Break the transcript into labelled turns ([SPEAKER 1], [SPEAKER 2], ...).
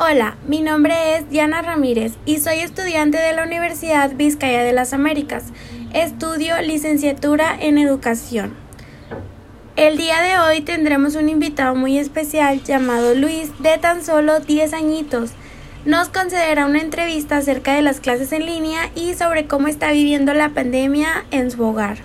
[SPEAKER 1] Hola, mi nombre es Diana Ramírez y soy estudiante de la Universidad Vizcaya de las Américas. Estudio licenciatura en educación. El día de hoy tendremos un invitado muy especial llamado Luis de tan solo 10 añitos. Nos concederá una entrevista acerca de las clases en línea y sobre cómo está viviendo la pandemia en su hogar.